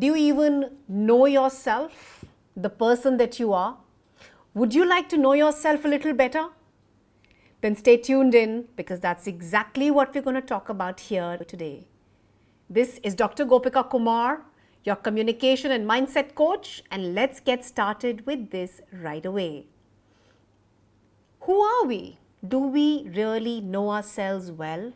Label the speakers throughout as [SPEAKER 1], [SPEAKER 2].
[SPEAKER 1] Do you even know yourself, the person that you are? Would you like to know yourself a little better? Then stay tuned in because that's exactly what we're going to talk about here today. This is Dr. Gopika Kumar, your communication and mindset coach, and let's get started with this right away. Who are we? Do we really know ourselves well?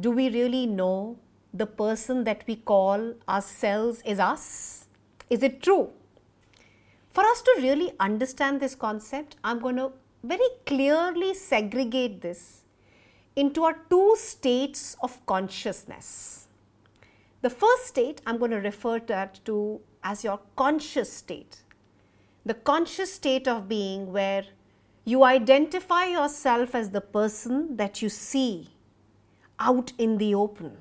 [SPEAKER 1] Do we really know the person that we call ourselves is us? Is it true? For us to really understand this concept, I'm going to very clearly segregate this into our two states of consciousness. The first state I'm going to refer to that to as your conscious state. The conscious state of being where you identify yourself as the person that you see out in the open,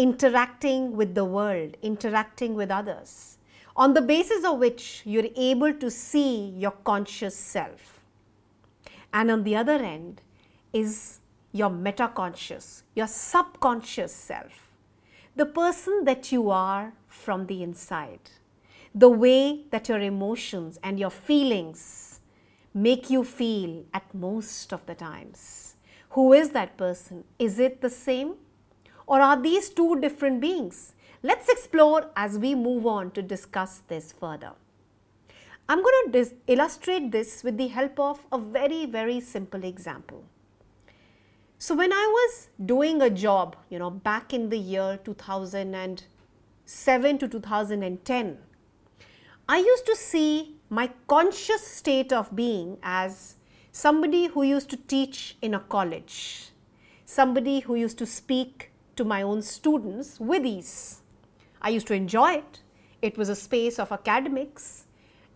[SPEAKER 1] interacting with the world, interacting with others, on the basis of which you're able to see your conscious self. And on the other end is your metaconscious, your subconscious self, the person that you are from the inside, the way that your emotions and your feelings make you feel at most of the times. Who is that person? Is it the same? Or are these two different beings? Let's explore as we move on to discuss this further. I'm going to dis- illustrate this with the help of a very, very simple example. So, when I was doing a job, you know, back in the year 2007 to 2010, I used to see my conscious state of being as somebody who used to teach in a college, somebody who used to speak to my own students with ease. I used to enjoy it. It was a space of academics,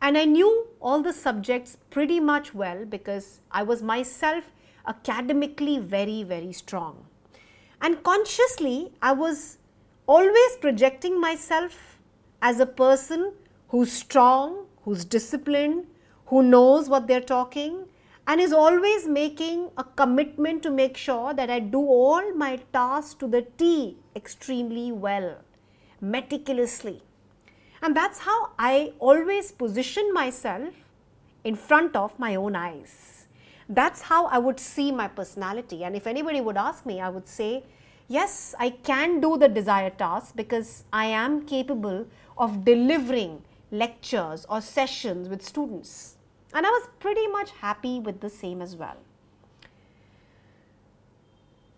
[SPEAKER 1] and I knew all the subjects pretty much well because I was myself academically very, very strong. And consciously, I was always projecting myself as a person who's strong, who's disciplined, who knows what they're talking, and is always making a commitment to make sure that I do all my tasks to the T extremely well, meticulously. And that's how I always position myself in front of my own eyes. That's how I would see my personality. And if anybody would ask me, I would say, yes, I can do the desired task because I am capable of delivering lectures or sessions with students. And I was pretty much happy with the same as well.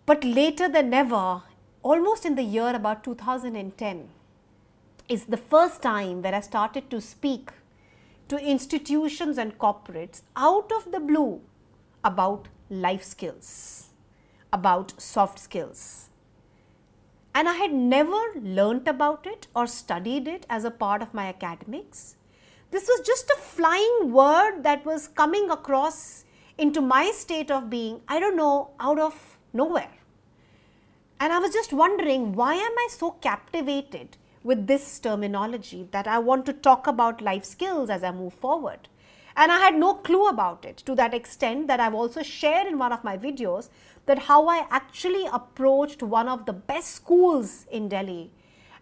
[SPEAKER 1] But later than ever, almost in the year about 2010, is the first time where I started to speak to institutions and corporates out of the blue about life skills, about soft skills. And I had never learnt about it or studied it as a part of my academics. This was just a flying word that was coming across into my state of being, I don't know, out of nowhere. And I was just wondering, why am I so captivated with this terminology that I want to talk about life skills as I move forward? And I had no clue about it to that extent that I've also shared in one of my videos that how I actually approached one of the best schools in Delhi.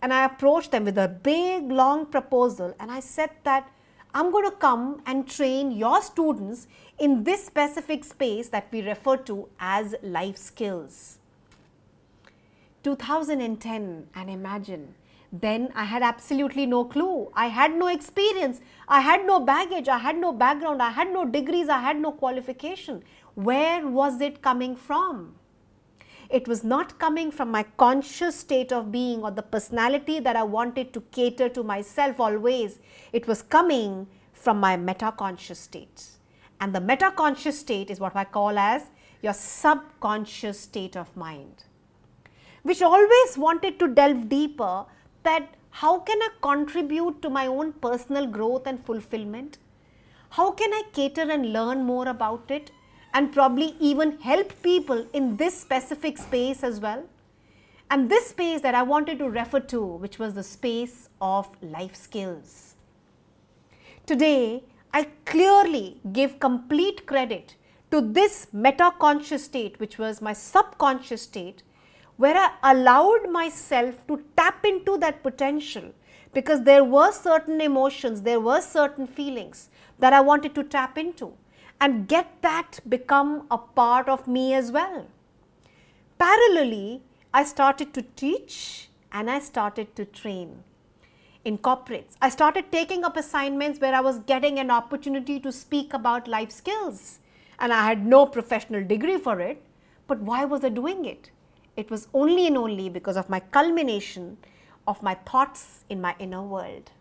[SPEAKER 1] And I approached them with a big, long proposal. And I said that I'm going to come and train your students in this specific space that we refer to as life skills. 2010, and imagine, then I had absolutely no clue. I had no experience. I had no baggage. I had no background. I had no degrees. I had no qualification. Where was it coming from? It was not coming from my conscious state of being or the personality that I wanted to cater to myself always. It was coming from my metaconscious state. And the metaconscious state is what I call as your subconscious state of mind, which always wanted to delve deeper that how can I contribute to my own personal growth and fulfillment? How can I cater and learn more about it and probably even help people in this specific space as well? And this space that I wanted to refer to, which was the space of life skills. Today, I clearly give complete credit to this metaconscious state, which was my subconscious state, where I allowed myself to tap into that potential because there were certain emotions, there were certain feelings that I wanted to tap into and get that become a part of me as well. Parallelly, I started to teach and I started to train in corporates. I started taking up assignments where I was getting an opportunity to speak about life skills. And I had no professional degree for it. But why was I doing it? It was only and only because of my culmination of my thoughts in my inner world.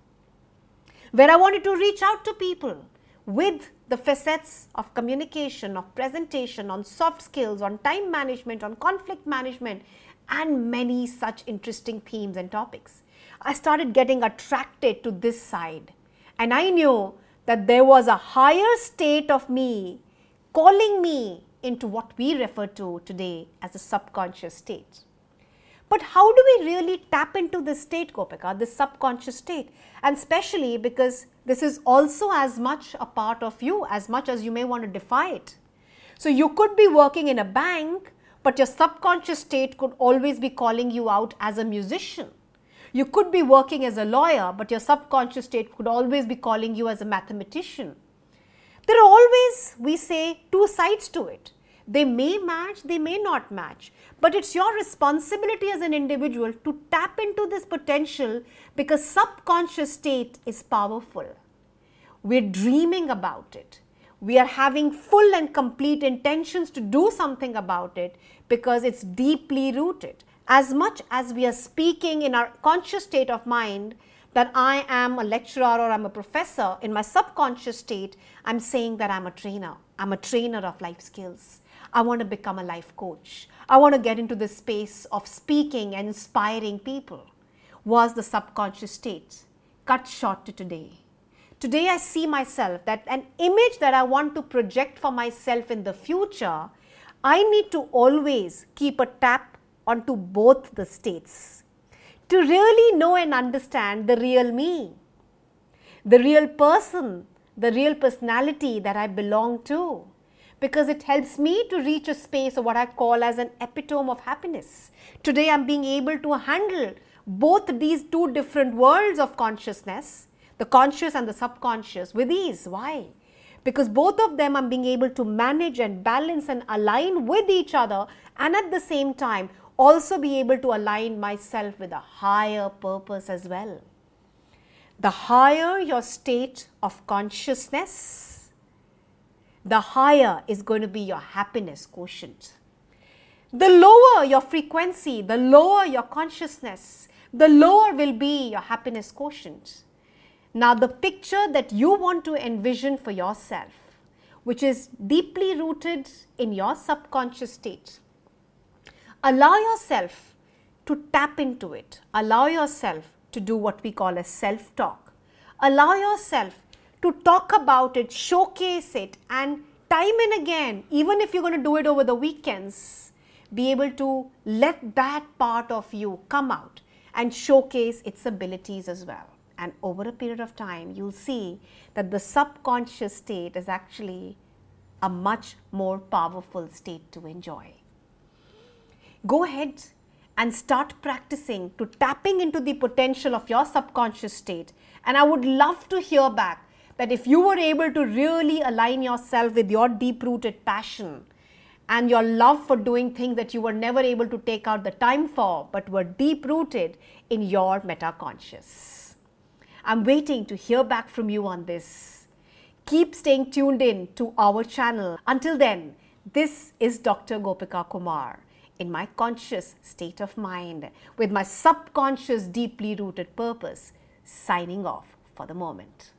[SPEAKER 1] Where I wanted to reach out to people with the facets of communication, of presentation, on soft skills, on time management, on conflict management, and many such interesting themes and topics. I started getting attracted to this side. And I knew that there was a higher state of me calling me into what we refer to today as a subconscious state. But how do we really tap into this state, Gopika, this subconscious state? And especially because this is also as much a part of you as much as you may want to defy it. So you could be working in a bank, but your subconscious state could always be calling you out as a musician. You could be working as a lawyer, but your subconscious state could always be calling you as a mathematician. There are always, we say, two sides to it. They may match, they may not match. But it's your responsibility as an individual to tap into this potential because subconscious state is powerful. We're dreaming about it. We are having full and complete intentions to do something about it because it's deeply rooted. As much as we are speaking in our conscious state of mind, that I am a lecturer or I'm a professor, in my subconscious state, I'm saying that I'm a trainer. I'm a trainer of life skills. I want to become a life coach. I want to get into the space of speaking and inspiring people. Was the subconscious state cut short to today? Today, I see myself that an image that I want to project for myself in the future, I need to always keep a tap onto both the states to really know and understand the real me, the real person, the real personality that I belong to because it helps me to reach a space of what I call as an epitome of happiness. Today I'm being able to handle both these two different worlds of consciousness, the conscious and the subconscious, with ease. Why? Because both of them I'm being able to manage and balance and align with each other, and at the same time, also be able to align myself with a higher purpose as well. The higher your state of consciousness, the higher is going to be your happiness quotient. The lower your frequency, the lower your consciousness, the lower will be your happiness quotient. Now, the picture that you want to envision for yourself, which is deeply rooted in your subconscious state, allow yourself to tap into it. Allow yourself to do what we call a self talk. Allow yourself to talk about it, showcase it, and time and again, even if you're going to do it over the weekends, be able to let that part of you come out and showcase its abilities as well. And over a period of time, you'll see that the subconscious state is actually a much more powerful state to enjoy. Go ahead and start practicing to tapping into the potential of your subconscious state. And I would love to hear back that if you were able to really align yourself with your deep rooted passion and your love for doing things that you were never able to take out the time for, but were deep rooted in your metaconscious. I'm waiting to hear back from you on this. Keep staying tuned in to our channel. Until then, this is Dr. Gopika Kumar in my conscious state of mind with my subconscious deeply rooted purpose, signing off for the moment.